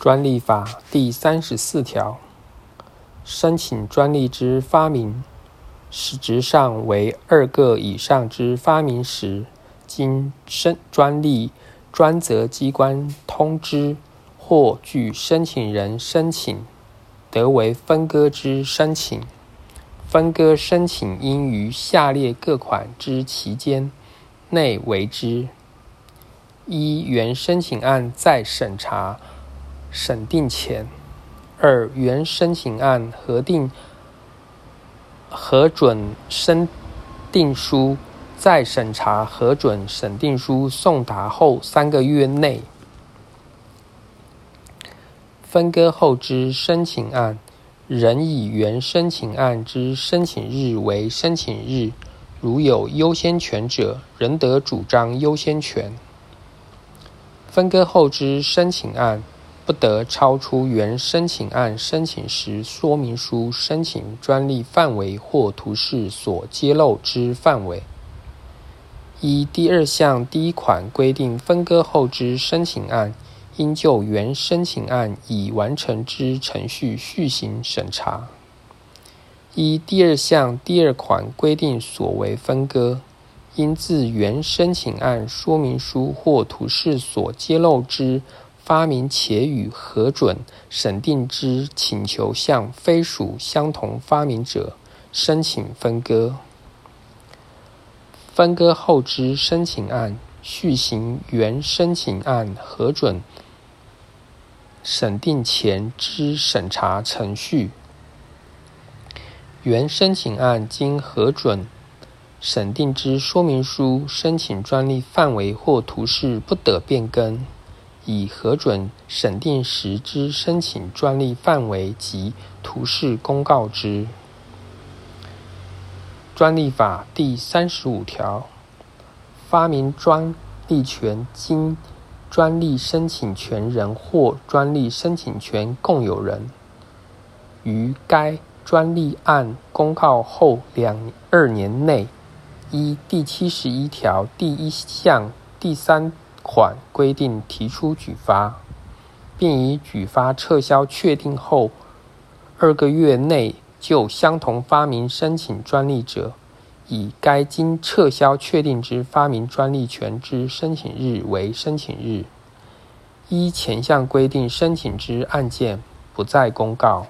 专利法第三十四条，申请专利之发明，实质上为二个以上之发明时，经申专利专责机关通知或据申请人申请，得为分割之申请。分割申请应于下列各款之期间内为之：一、原申请案在审查。审定前，二原申请案核定核准申定书在审查核准审定书送达后三个月内，分割后之申请案仍以原申请案之申请日为申请日，如有优先权者，仍得主张优先权。分割后之申请案。不得超出原申请案申请时说明书申请专利范围或图示所揭露之范围。依第二项第一款规定，分割后之申请案，应就原申请案已完成之程序续行审查。依第二项第二款规定，所为分割，应自原申请案说明书或图示所揭露之。发明且与核准审定之请求项非属相同发明者，申请分割。分割后之申请案续行原申请案核准审定前之审查程序。原申请案经核准审定之说明书、申请专利范围或图示不得变更。以核准审定时之申请专利范围及图示公告之。专利法第三十五条，发明专利权经专利申请权人或专利申请权共有人，于该专利案公告后两二年内，依第七十一条第一项第三。款规定提出举发，并以举发撤销确定后二个月内就相同发明申请专利者，以该经撤销确定之发明专利权之申请日为申请日。依前项规定申请之案件，不再公告。